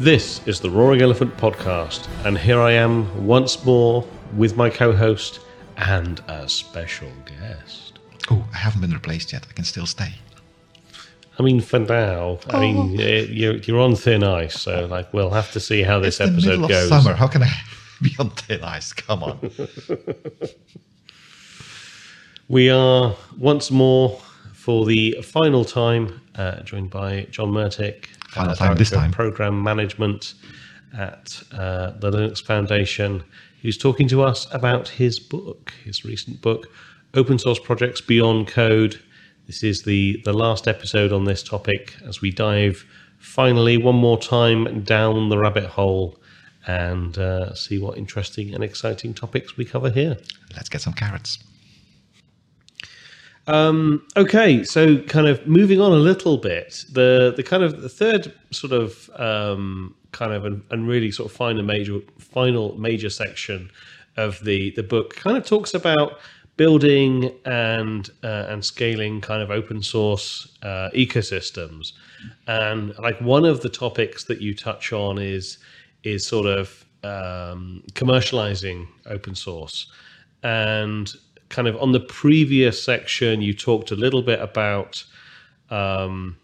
This is the Roaring Elephant podcast, and here I am once more with my co host and a special guest. Oh, I haven't been replaced yet. I can still stay. I mean, for now, I mean, eh, you're, you're on thin ice, so like we'll have to see how this it's episode middle goes. summer. How can I be on thin ice? Come on. We are once more for the final time uh, joined by John Mertic, Final time this time. Program Management at uh, the Linux Foundation, who's talking to us about his book, his recent book, Open Source Projects Beyond Code. This is the, the last episode on this topic as we dive finally one more time down the rabbit hole and uh, see what interesting and exciting topics we cover here. Let's get some carrots. Um, okay, so kind of moving on a little bit, the the kind of the third sort of um, kind of and, and really sort of final major final major section of the the book kind of talks about building and uh, and scaling kind of open source uh, ecosystems, and like one of the topics that you touch on is is sort of um, commercializing open source. And kind of on the previous section you talked a little bit about um,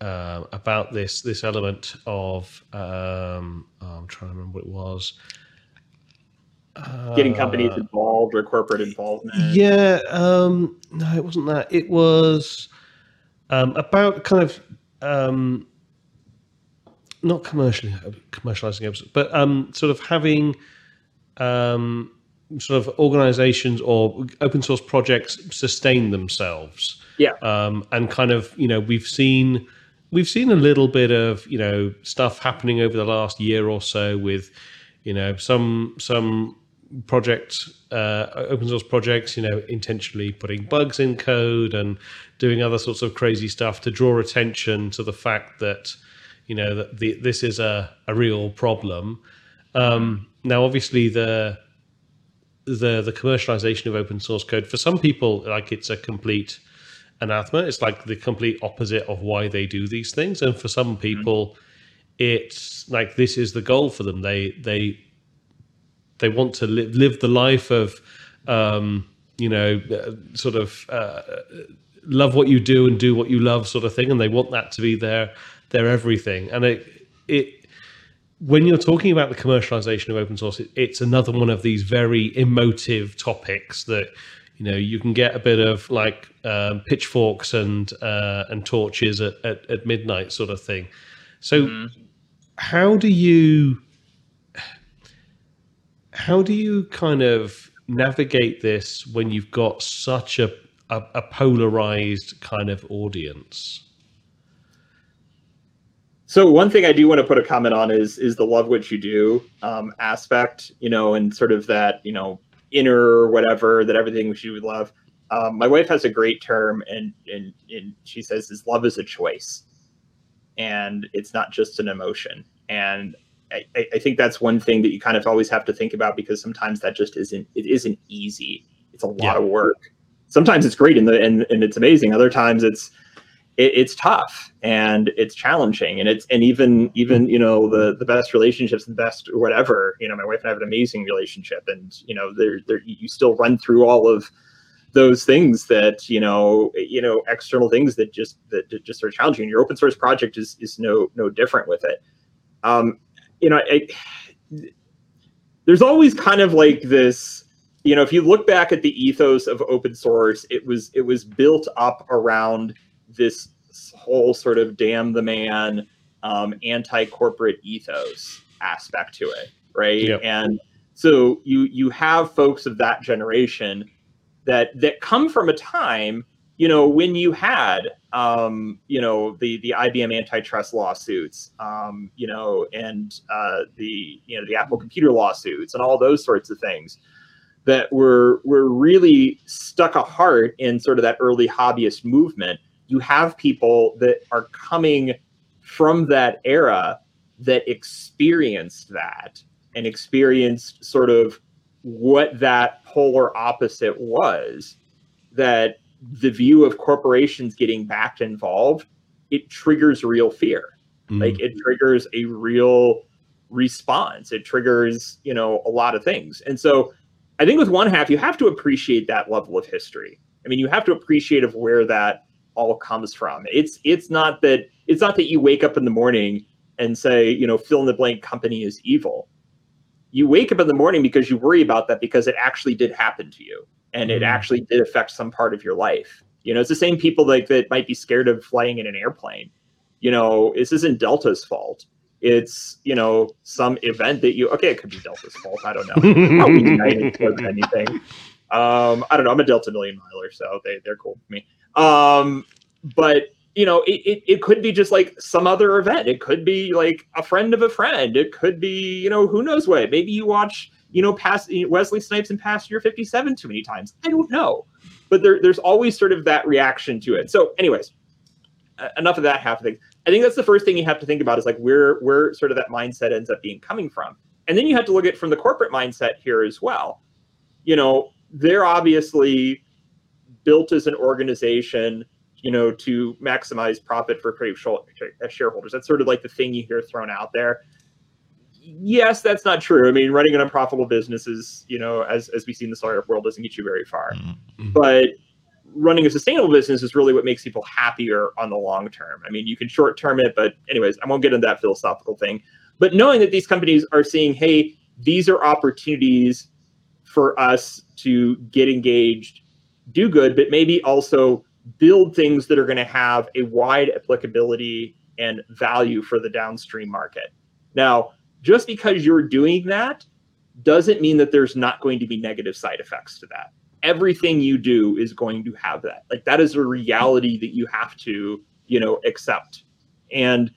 uh, about this this element of um, oh, I'm trying to remember what it was. getting companies involved or corporate involvement. Yeah, um, no, it wasn't that. It was um, about kind of um, not commercially commercializing episodes, but um, sort of having um, sort of organizations or open source projects sustain themselves. Yeah. Um, and kind of, you know, we've seen we've seen a little bit of, you know, stuff happening over the last year or so with, you know, some some projects, uh, open source projects, you know, intentionally putting bugs in code and doing other sorts of crazy stuff to draw attention to the fact that, you know, that the, this is a, a real problem. Um, now, obviously, the the the commercialization of open source code for some people, like it's a complete anathema. It's like the complete opposite of why they do these things, and for some people, it's like this is the goal for them. They they they want to live live the life of um, you know uh, sort of uh, love what you do and do what you love sort of thing and they want that to be their their everything and it it when you're talking about the commercialization of open source it, it's another one of these very emotive topics that you know you can get a bit of like um, pitchforks and uh, and torches at, at, at midnight sort of thing so how do you how do you kind of navigate this when you've got such a, a, a polarized kind of audience? So one thing I do want to put a comment on is is the love what you do um, aspect, you know, and sort of that you know inner whatever that everything she would love. Um, my wife has a great term, and and and she says is love is a choice, and it's not just an emotion. And I, I think that's one thing that you kind of always have to think about because sometimes that just isn't it isn't easy. It's a lot Yeah. of work. Sometimes it's great and the and, and it's amazing. Other times it's it, it's tough and it's challenging and it's and even even you know the the best relationships the best whatever you know my wife and I have an amazing relationship and you know there there you still run through all of those things that you know you know external things that just that just are challenging your open source project is is no no different with it. Um you know I, there's always kind of like this you know if you look back at the ethos of open source it was it was built up around this whole sort of damn the man um, anti-corporate ethos aspect to it right Yep. and so you you have folks of that generation that that come from a time you know when you had um, you know the the IBM antitrust lawsuits um, you know and uh, the you know the Apple computer lawsuits and all those sorts of things that were were really stuck a heart in sort of that early hobbyist movement you have people that are coming from that era that experienced that and experienced sort of what that polar opposite was that the view of corporations getting backed involved it triggers real fear Mm. Like it triggers a real response. It triggers, you know, a lot of things. And so I think with one half, you have to appreciate that level of history. I mean, you have to appreciate of where that all comes from. It's it's not that it's not that you wake up in the morning and say, you know, fill in the blank company is evil. You wake up in the morning because you worry about that because it actually did happen to you and it Mm. actually did affect some part of your life. You know, it's the same people like that might be scared of flying in an airplane. You know, this isn't Delta's fault. It's, you know, some event that you okay, it could be Delta's fault. I don't know. Probably United anything. Um, I don't know. I'm a Delta million miler, so they, they're cool with me. Um, but you know, it, it, it could be just like some other event. It could be like a friend of a friend. It could be, you know, who knows what. Maybe you watch, you know, past Wesley Snipes and Passenger 57 too many times. I don't know. But there, there's always sort of that reaction to it. So, anyways, enough of that half of. I think that's the first thing you have to think about is like where where sort of that mindset ends up being coming from. And then you have to look at from the corporate mindset here as well. You know, they're obviously built as an organization, you know, to maximize profit for creative shareholders. That's sort of like the thing you hear thrown out there. Yes, that's not true. I mean, running an unprofitable business is, you know, as as we see in the startup world, doesn't get you very far. Mm. But running a sustainable business is really what makes people happier on the long term. I mean, you can short term it, but anyways, I won't get into that philosophical thing. But knowing that these companies are seeing, hey, these are opportunities for us to get engaged, do good, but maybe also build things that are going to have a wide applicability and value for the downstream market. Now, just because you're doing that doesn't mean that there's not going to be negative side effects to that. Everything you do is going to have that. Like that is a reality that you have to, you know, accept. And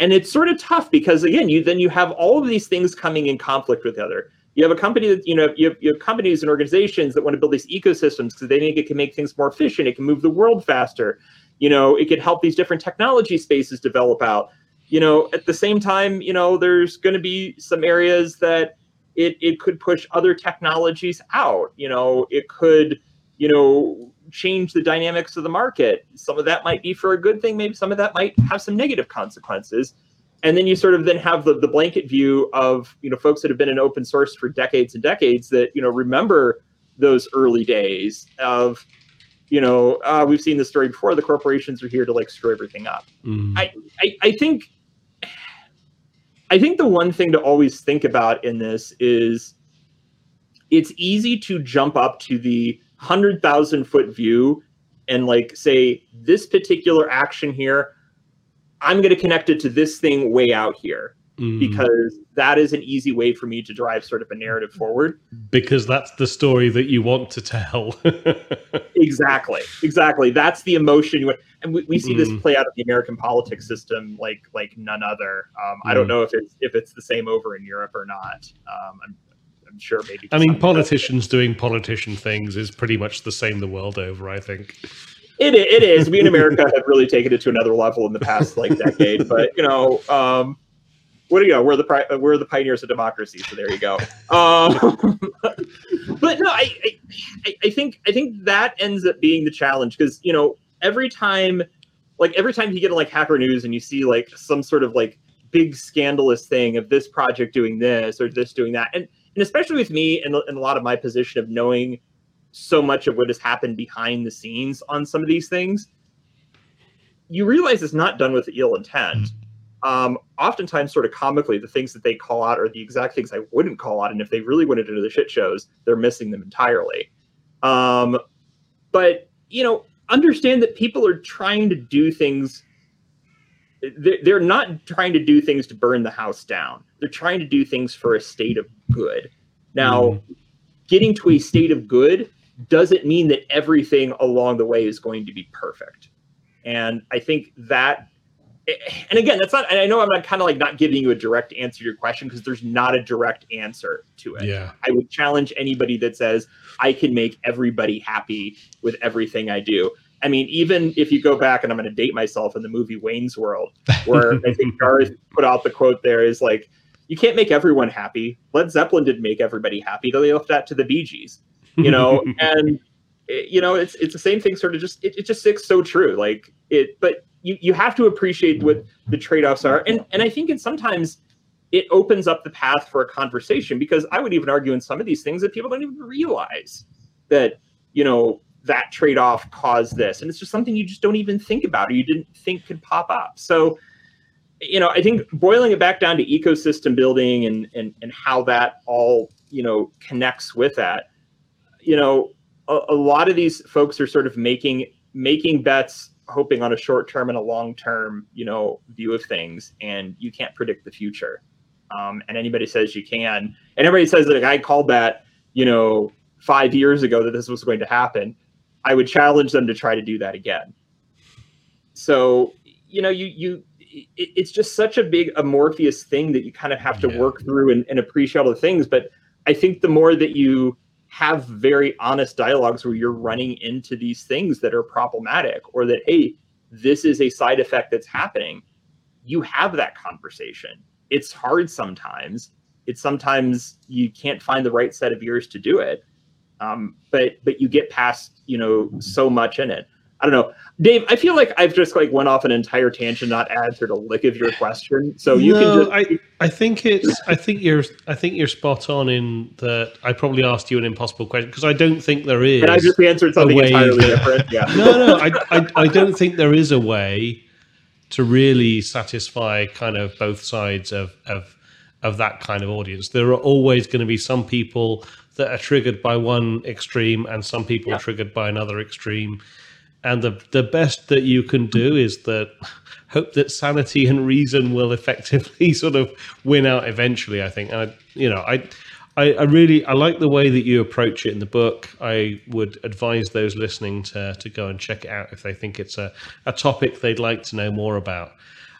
and it's sort of tough because again, you then you have all of these things coming in conflict with the other. You have a company that you know you have, you have companies and organizations that want to build these ecosystems because they think it can make things more efficient. It can move the world faster. You know, it can help these different technology spaces develop out. You know, at the same time, you know, there's going to be some areas that it it could push other technologies out. You know, it could you know change the dynamics of the market. Some of that might be for a good thing. Maybe some of that might have some negative consequences and then you sort of then have the, the blanket view of you know folks that have been in open source for decades and decades that you know remember those early days of you know uh, we've seen this story before the corporations are here to like screw everything up Mm. I, I i think i think the one thing to always think about in this is it's easy to jump up to the 100000 foot view and like say this particular action here i'm going to connect it to this thing way out here Mm. because that is an easy way for me to drive sort of a narrative forward because that's the story that you want to tell. exactly exactly that's the emotion you want and we, we see this Mm. play out of the american politics system like like none other um, i don't Mm. know if it's if it's the same over in europe or not um, I'm, I'm sure maybe I mean, politicians doing politician things is pretty much the same the world over. I think. It, it is. We in America have really taken it to another level in the past like decade. But you know, um, what do you know? We're the pri- we're the pioneers of democracy. So there you go. Um, but no, I, I I- think I think that ends up being the challenge because you know every time, like every time you get on like Hacker News and you see like some sort of like big scandalous thing of this project doing this or this doing that, and and especially with me and, and a lot of my position of knowing so much of what has happened behind the scenes on some of these things, you realize it's not done with ill intent. Um, oftentimes, sort of comically, the things that they call out are the exact things I wouldn't call out. And if they really wanted to do the shit shows, they're missing them entirely. Um, but, you know, understand that people are trying to do things. They're, not trying to do things to burn the house down. They're trying to do things for a state of good. Now, Mhm. getting to a state of good doesn't mean that everything along the way is going to be perfect. And I think that, and again, that's not, and I know I'm not kind of like not giving you a direct answer to your question because there's not a direct answer to it. Yeah. I would challenge anybody that says, I can make everybody happy with everything I do. I mean, even if you go back, and I'm going to date myself in the movie Wayne's World, where I think Garth put out the quote there is like, you can't make everyone happy. Led Zeppelin didn't make everybody happy. They left that to the Bee Gees, you know, and eh, you know, it's it's the same thing. Sort of just it, it just sticks so true. Like it, but you you have to appreciate what the trade-offs are and and i think it sometimes it opens up the path for a conversation because i would even argue in some of these things that people don't even realize that you know that trade-off caused this and it's just something you just don't even think about or you didn't think could pop up so you know i think boiling it back down to ecosystem building and and, and how that all you know connects with that you know a, a lot of these folks are sort of making making bets hoping on a short term and a long term, you know, view of things, and you can't predict the future. Um, and anybody says you can, and everybody says that a guy called that, you know, five years ago that this was going to happen. I would challenge them to try to do that again. So, you know, you you it, it's just such a big amorphous thing that you kind of have to yeah. work through and, and appreciate all the things. But I think the more that you have very honest dialogues where you're running into these things that are problematic or that hey this is a side effect that's happening. You have that conversation. It's hard sometimes. It's sometimes you can't find the right set of ears to do it. Um, but but you get past you know so much in it I don't know, Dave. I feel like I've just like went off an entire tangent, not answered a lick of your question. So you no, can just. I, I think it's. I think you're. I think you're spot on in that. I probably asked you an impossible question because I don't think there is. And I just answered something entirely that, different. Yeah. No, no. I, I, I don't think there is a way to really satisfy kind of both sides of of of that kind of audience. There are always going to be some people that are triggered by one extreme and some people yeah. triggered by another extreme and the the best that you can do is that hope that sanity and reason will effectively sort of win out eventually. I think, and I, you know, I, I, I, really I like the way that you approach it in the book. I would advise those listening to to go and check it out if they think it's a a topic they'd like to know more about.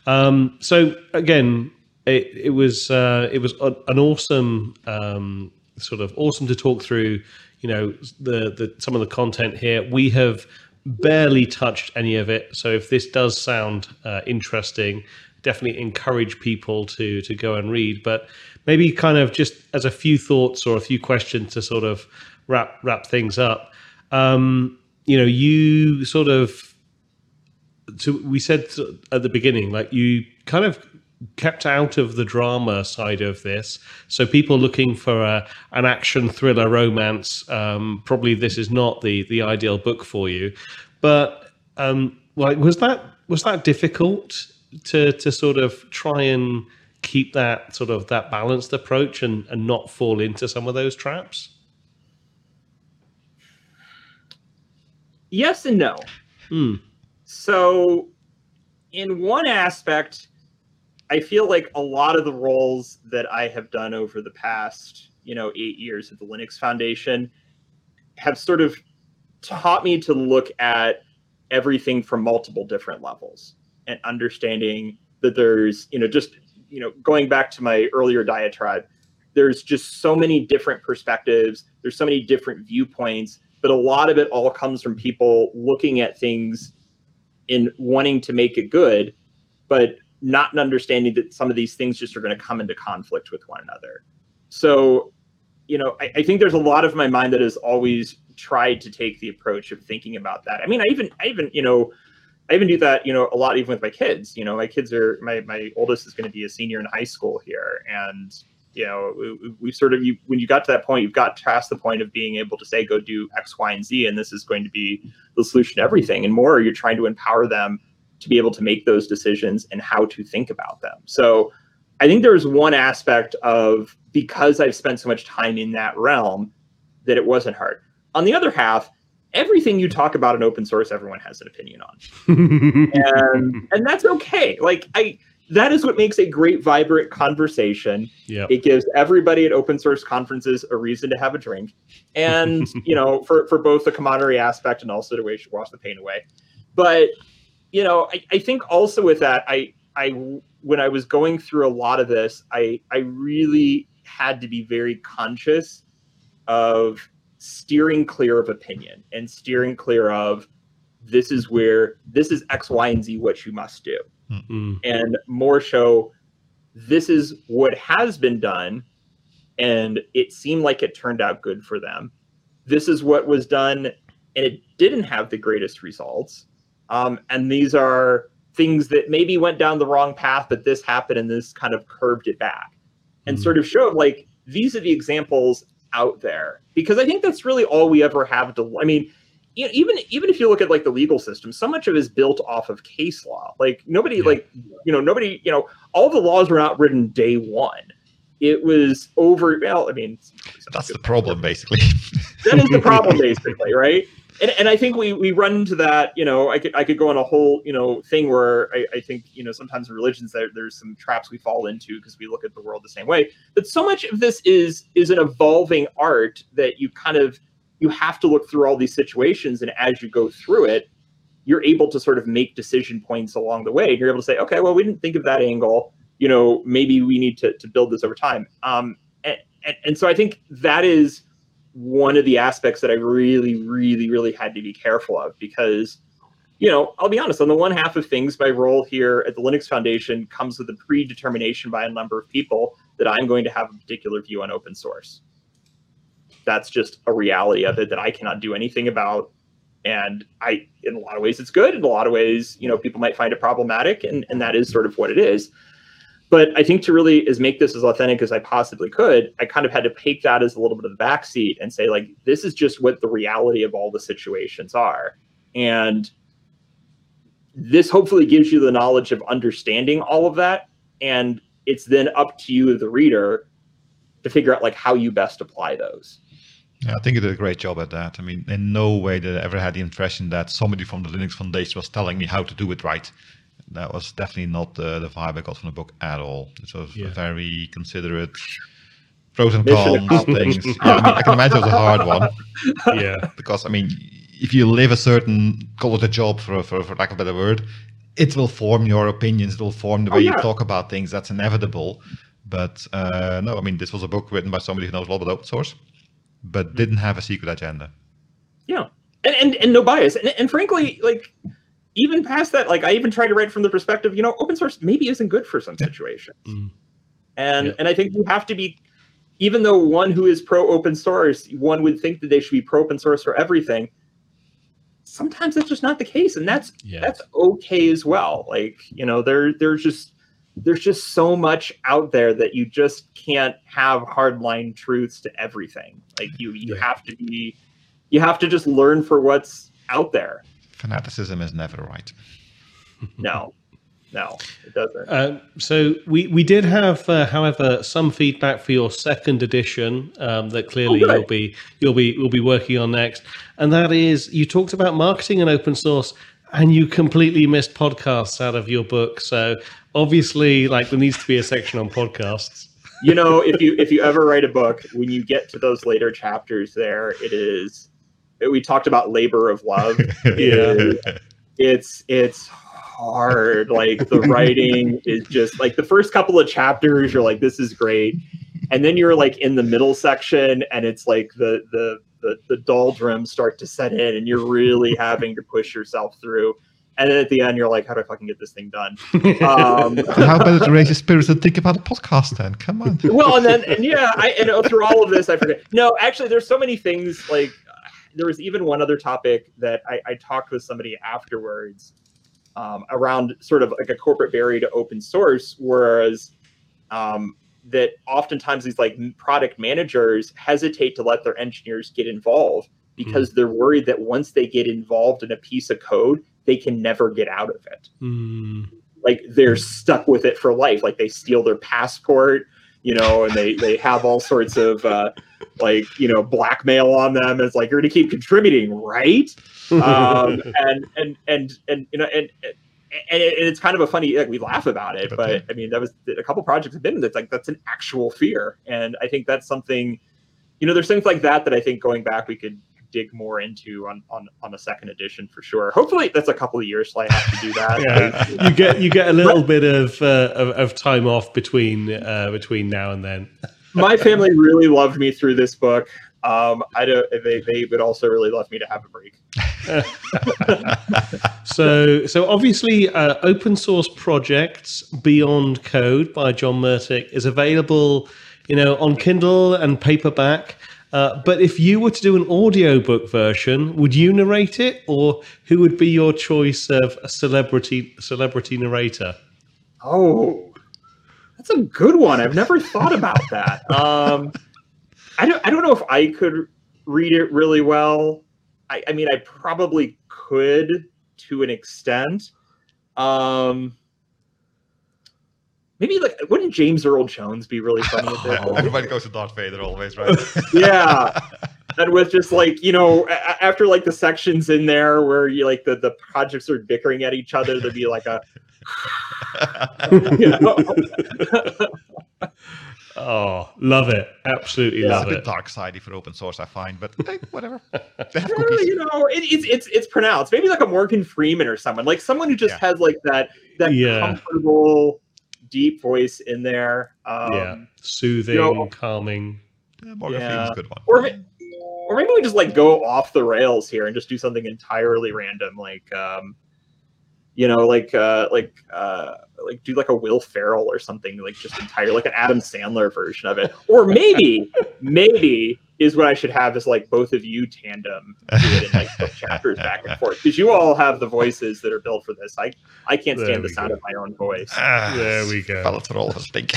Um, so again, it, it was uh, it was an awesome um, sort of awesome to talk through. You know the the some of the content here. We have barely touched any of it. So if this does sound uh, interesting, definitely encourage people to to go and read. But maybe kind of just as a few thoughts or a few questions to sort of wrap wrap things up. Um, you know, you sort of. So we said at the beginning, like you kind of kept out of the drama side of this. So people looking for a, an action thriller romance, um, probably this is not the the ideal book for you. But um, like, was that was that difficult to to sort of try and keep that sort of that balanced approach and, and not fall into some of those traps? Yes and no. Hmm. So, in one aspect, I feel like a lot of the roles that I have done over the past, you know, eight years at the Linux Foundation have sort of taught me to look at everything from multiple different levels and understanding that there's, you know, just, you know, going back to my earlier diatribe, there's just so many different perspectives, there's so many different viewpoints, but a lot of it all comes from people looking at things and wanting to make it good, but not an understanding that some of these things just are going to come into conflict with one another. So, you know, I, I, think there's a lot of my mind that has always tried to take the approach of thinking about that. I mean, I even, I even, you know, I even do that, you know, a lot even with my kids. You know, my kids are my my oldest is going to be a senior in high school here, and you know, we, we sort of you when you got to that point, you've got past the point of being able to say, go do X, Y, and Z, and this is going to be the solution to everything. And more, you're trying to empower them to be able to make those decisions and how to think about them. So I think there's one aspect of because I've spent so much time in that realm that it wasn't hard. On the other half, everything you talk about in open source, everyone has an opinion on. and and that's okay. Like I that is what makes a great vibrant conversation. Yeah. It gives everybody at open source conferences a reason to have a drink. And you know, for, for both the camaraderie aspect and also to wash the pain away. But you know, I, I think also with that, I I when I was going through a lot of this, I I really had to be very conscious of steering clear of opinion and steering clear of this is where this is X, Y, and Z what you must do. Mm-hmm. And more show this is what has been done and it seemed like it turned out good for them. This is what was done and it didn't have the greatest results um, and these are things that maybe went down the wrong path, but this happened and this kind of curved it back, and mm-hmm. sort of showed like these are the examples out there because I think that's really all we ever have to. I mean, even even if you look at like the legal system, so much of it is built off of case law. Like nobody, yeah. like you know, nobody, you know, all the laws were not written day one. It was over. Well, I mean, that's the problem, basically. that is the problem, basically, right? And, and I think we we run into that. You know, I could I could go on a whole you know thing where I, I think you know sometimes in religions there, there's some traps we fall into because we look at the world the same way. But so much of this is is an evolving art that you kind of you have to look through all these situations and as you go through it you're able to sort of make decision points along the way you're able to say okay well we didn't think of that angle you know maybe we need to, to build this over time um, and, and, and so i think that is one of the aspects that i really really really had to be careful of because you know i'll be honest on the one half of things my role here at the linux foundation comes with a predetermination by a number of people that i'm going to have a particular view on open source that's just a reality of it that I cannot do anything about. And I, in a lot of ways, it's good. In a lot of ways, you know, people might find it problematic, and, and that is sort of what it is. But I think to really is make this as authentic as I possibly could, I kind of had to take that as a little bit of the backseat and say, like, this is just what the reality of all the situations are. And this hopefully gives you the knowledge of understanding all of that. And it's then up to you, the reader, to figure out like how you best apply those. Yeah, I think you did a great job at that. I mean, in no way did I ever had the impression that somebody from the Linux Foundation was telling me how to do it right. That was definitely not the, the vibe I got from the book at all. It was yeah. very considerate, pros and cons things. yeah, I, mean, I can imagine it was a hard one. Yeah, because I mean, if you live a certain call it a job for, for for lack of a better word, it will form your opinions. It will form the oh, way oh, yeah. you talk about things. That's inevitable. But uh, no, I mean, this was a book written by somebody who knows a lot about open source but hmm. didn't have a secret agenda. Yeah, and and, and no bias, and, and frankly, like even past that, like I even try to write from the perspective, you know, open source maybe isn't good for some situations, mm. and yeah. and I think you have to be, even though one who is pro open source, one would think that they should be pro open source for everything. Sometimes that's just not the case, and that's yeah. that's okay as well. Like you know, there there's just there's just so much out there that you just can't have hardline truths to everything. Like you you yeah. have to be you have to just learn for what's out there. Fanaticism is never right. no. No, it doesn't. Uh, so we, we did have, uh, however, some feedback for your second edition um, that clearly oh, you'll be you'll be you'll be working on next, and that is you talked about marketing and open source, and you completely missed podcasts out of your book. So obviously, like there needs to be a section on podcasts. You know, if you if you ever write a book, when you get to those later chapters, there it is. We talked about labor of love. yeah, it's it's hard. Like the writing is just like the first couple of chapters, you're like, this is great, and then you're like in the middle section, and it's like the the the, the doldrums start to set in, and you're really having to push yourself through and then at the end you're like, how do I fucking get this thing done? Um, how to raise your spirits and think about a podcast then? Come on. well, and then and yeah, I and through all of this, I forget. No, actually, there's so many things. Like there was even one other topic that I, I talked with somebody afterwards um, around sort of like a corporate barrier to open source, whereas um, that oftentimes these like product managers hesitate to let their engineers get involved because mm. they're worried that once they get involved in a piece of code they can never get out of it. Mm. Like they're stuck with it for life. Like they steal their passport, you know, and they they have all sorts of uh, like you know blackmail on them. It's like you're going to keep contributing, right? um, and and and and you know and. and and, it's kind of a funny like we laugh about it but i mean that was a couple projects have been that's like that's an actual fear and i think that's something you know there's things like that that i think going back we could dig more into on on on a second edition for sure. Hopefully, that's a couple of years till I have to do that. yeah. you get you get a little bit of, uh, of, of time off between uh, between now and then. My family really loved me through this book. Um, I don't. They they would also really love me to have a break. so so obviously, uh, open source projects beyond code by John Mertic is available, you know, on Kindle and paperback. Uh, but if you were to do an audiobook version, would you narrate it, or who would be your choice of a celebrity celebrity narrator? Oh, that's a good one. I've never thought about that. Um, I don't. I don't know if I could read it really well. I, I mean, I probably could to an extent. Um, maybe like wouldn't James Earl Jones be really funny at this? Oh, everybody goes to Darth Vader always, right? yeah. And with just like you know, a- after like the sections in there where you like the the projects are bickering at each other, there'd be like a. you know? Oh, love it! Absolutely Yeah. It's a love bit it. dark sidey for open source, I find, but hey, whatever. They have Yeah, you know, it, it's it's it's pronounced. Maybe like a Morgan Freeman or someone, like someone who just Yeah. has like that that Yeah. comfortable, deep voice in there. Um, yeah, soothing, you know- calming. Yeah, Morgan Yeah. Freeman's a good one. Or or maybe we just like go off the rails here and just do something entirely random, like um, you know, like uh, like uh, like do like a Will Ferrell or something, like just entire like an Adam Sandler version of it. Or maybe maybe is what I should have is like both of you tandem do it in like chapters back and forth because you all have the voices that are built for this. I I can't There stand the we sound go. of my own voice. Ah, There we go. Valid for all of us, I.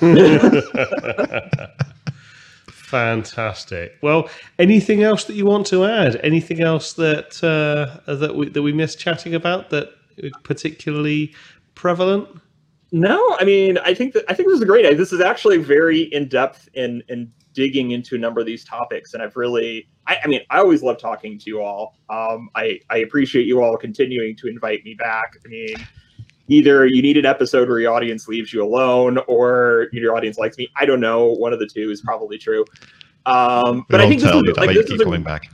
Fantastic. Well, anything else that you want to add? Anything else that uh, that we that we missed chatting about that is particularly prevalent? No, I mean, I think that I think this is a great. This is actually very in depth and in digging into a number of these topics, and I've really, I, I mean, I always love talking to you all. Um, I I appreciate you all continuing to invite me back. I mean, either you need an episode where your audience leaves you alone, or your audience likes me. I don't know. One of the two is probably true. Um, but I think this is like this is a, back.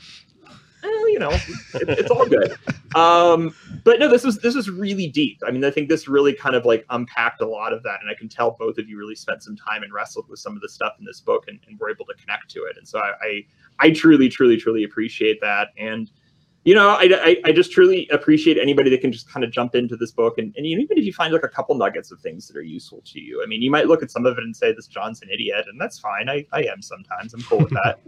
You know, it, it's all good. Um, but no, this was this was really deep. I mean, I think this really kind of like unpacked a lot of that, and I can tell both of you really spent some time and wrestled with some of the stuff in this book, and, and were able to connect to it. And so I, I, I truly, truly, truly appreciate that. And you know, I, I, I just truly appreciate anybody that can just kind of jump into this book, and, and even if you find like a couple nuggets of things that are useful to you. I mean, you might look at some of it and say, "This John's an idiot," and that's fine. I, I am sometimes. I'm cool with that.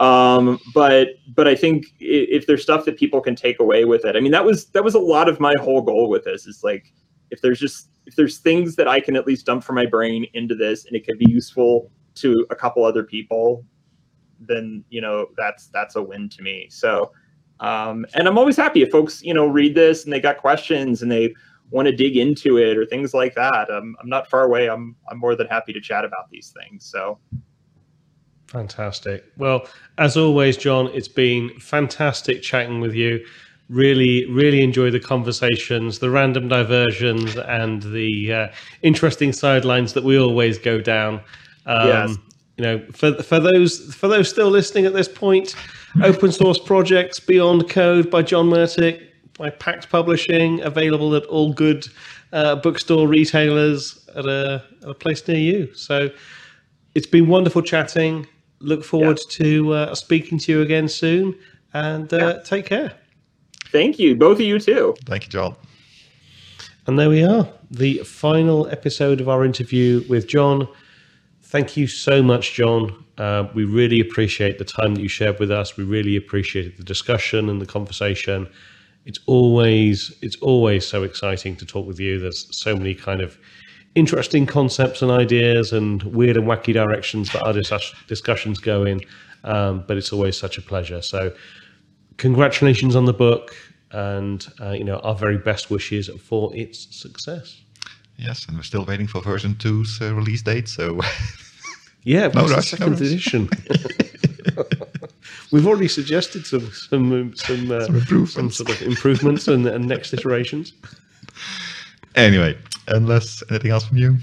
Um but but i think if there's stuff that people can take away with it i mean that was that was a lot of my whole goal with this is like if there's just if there's things that i can at least dump from my brain into this and it can be useful to a couple other people then you know that's that's a win to me. So um and i'm always happy if folks you know read this and they got questions and they want to dig into it or things like that. Um, i'm not far away. I'm i'm more than happy to chat about these things. So Fantastic. Well, as always, John, it's been fantastic chatting with you. Really, really enjoy the conversations, the random diversions, and the uh, interesting sidelines that we always go down. Um, Yes. You know, for for those for those still listening at this point, open source projects Beyond Code by John Mertic by Packt Publishing, available at all good uh, bookstore retailers at a, at a place near you. So it's been wonderful chatting. Look forward to uh, speaking to you again soon, and uh, Yeah. take care. thank you both of you too Thank you, John. And there we are, the final episode of our interview with John. Thank you so much, John. Uh, we really appreciate the time that you shared with us. We really appreciate the discussion and the conversation. It's always it's always so exciting to talk with you. There's so many kind of interesting concepts and ideas and weird and wacky directions that our dis- discussions go in. Um, but it's always such a pleasure. So, congratulations on the book, and uh, you know our very best wishes for its success. Yes, and we're still waiting for version 2's uh, release date, so Yeah, No rush, second rush. edition? We've already suggested some some um, some, uh, Some some sort of improvements and, and next iterations. anyway, unless anything else from you,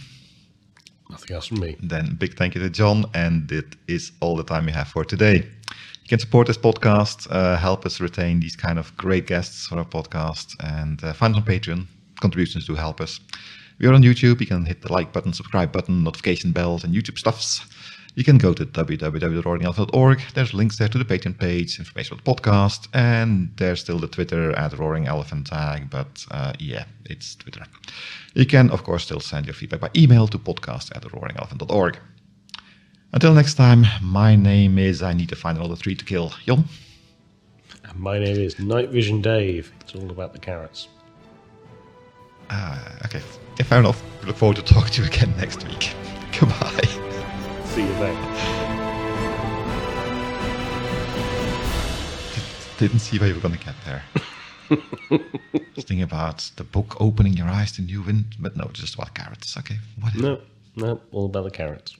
Nothing else from me. then big thank you to John, and it is all the time we have for today. You can support this podcast, uh, help us retain these kind of great guests for our podcast, and uh, find us on Patreon. Contributions do help us. We are on YouTube. You can hit the like button, subscribe button, notification bells, and YouTube stuffs. You can go to www.roaringelephant.org. There's links there to the Patreon page, information about the podcast, and there's still the Twitter at Roaring Elephant tag, but uh, yeah, it's Twitter. You can, of course, still send your feedback by email to podcast at roaringelephant.org. Until next time, my name is I need to find another tree to kill. Jon? And my name is Night Vision Dave. It's all about the carrots. Uh, okay, fair enough. Look forward to talking to you again next week. Goodbye. See you then. Didn't see where you were going to get there. Thinking about the book opening your eyes to new wind, but no, just about carrots. Okay, whatever. No, no, all about the carrots.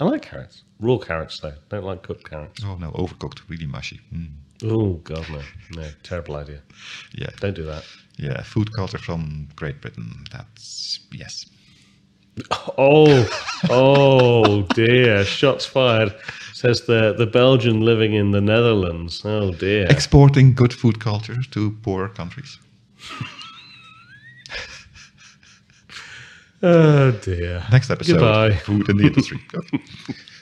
I like carrots. Raw carrots, though. Don't like cooked carrots. Oh, no, overcooked, really mushy. Mm. Oh, God, no. No, terrible idea. Yeah. Don't do that. Yeah, food culture from Great Britain. That's, yes. Oh, oh dear. Shots fired. Says the, the Belgian living in the Netherlands. Oh, dear. Exporting good food culture to poor countries. Oh dear. Next episode Goodbye. Food in the Industry.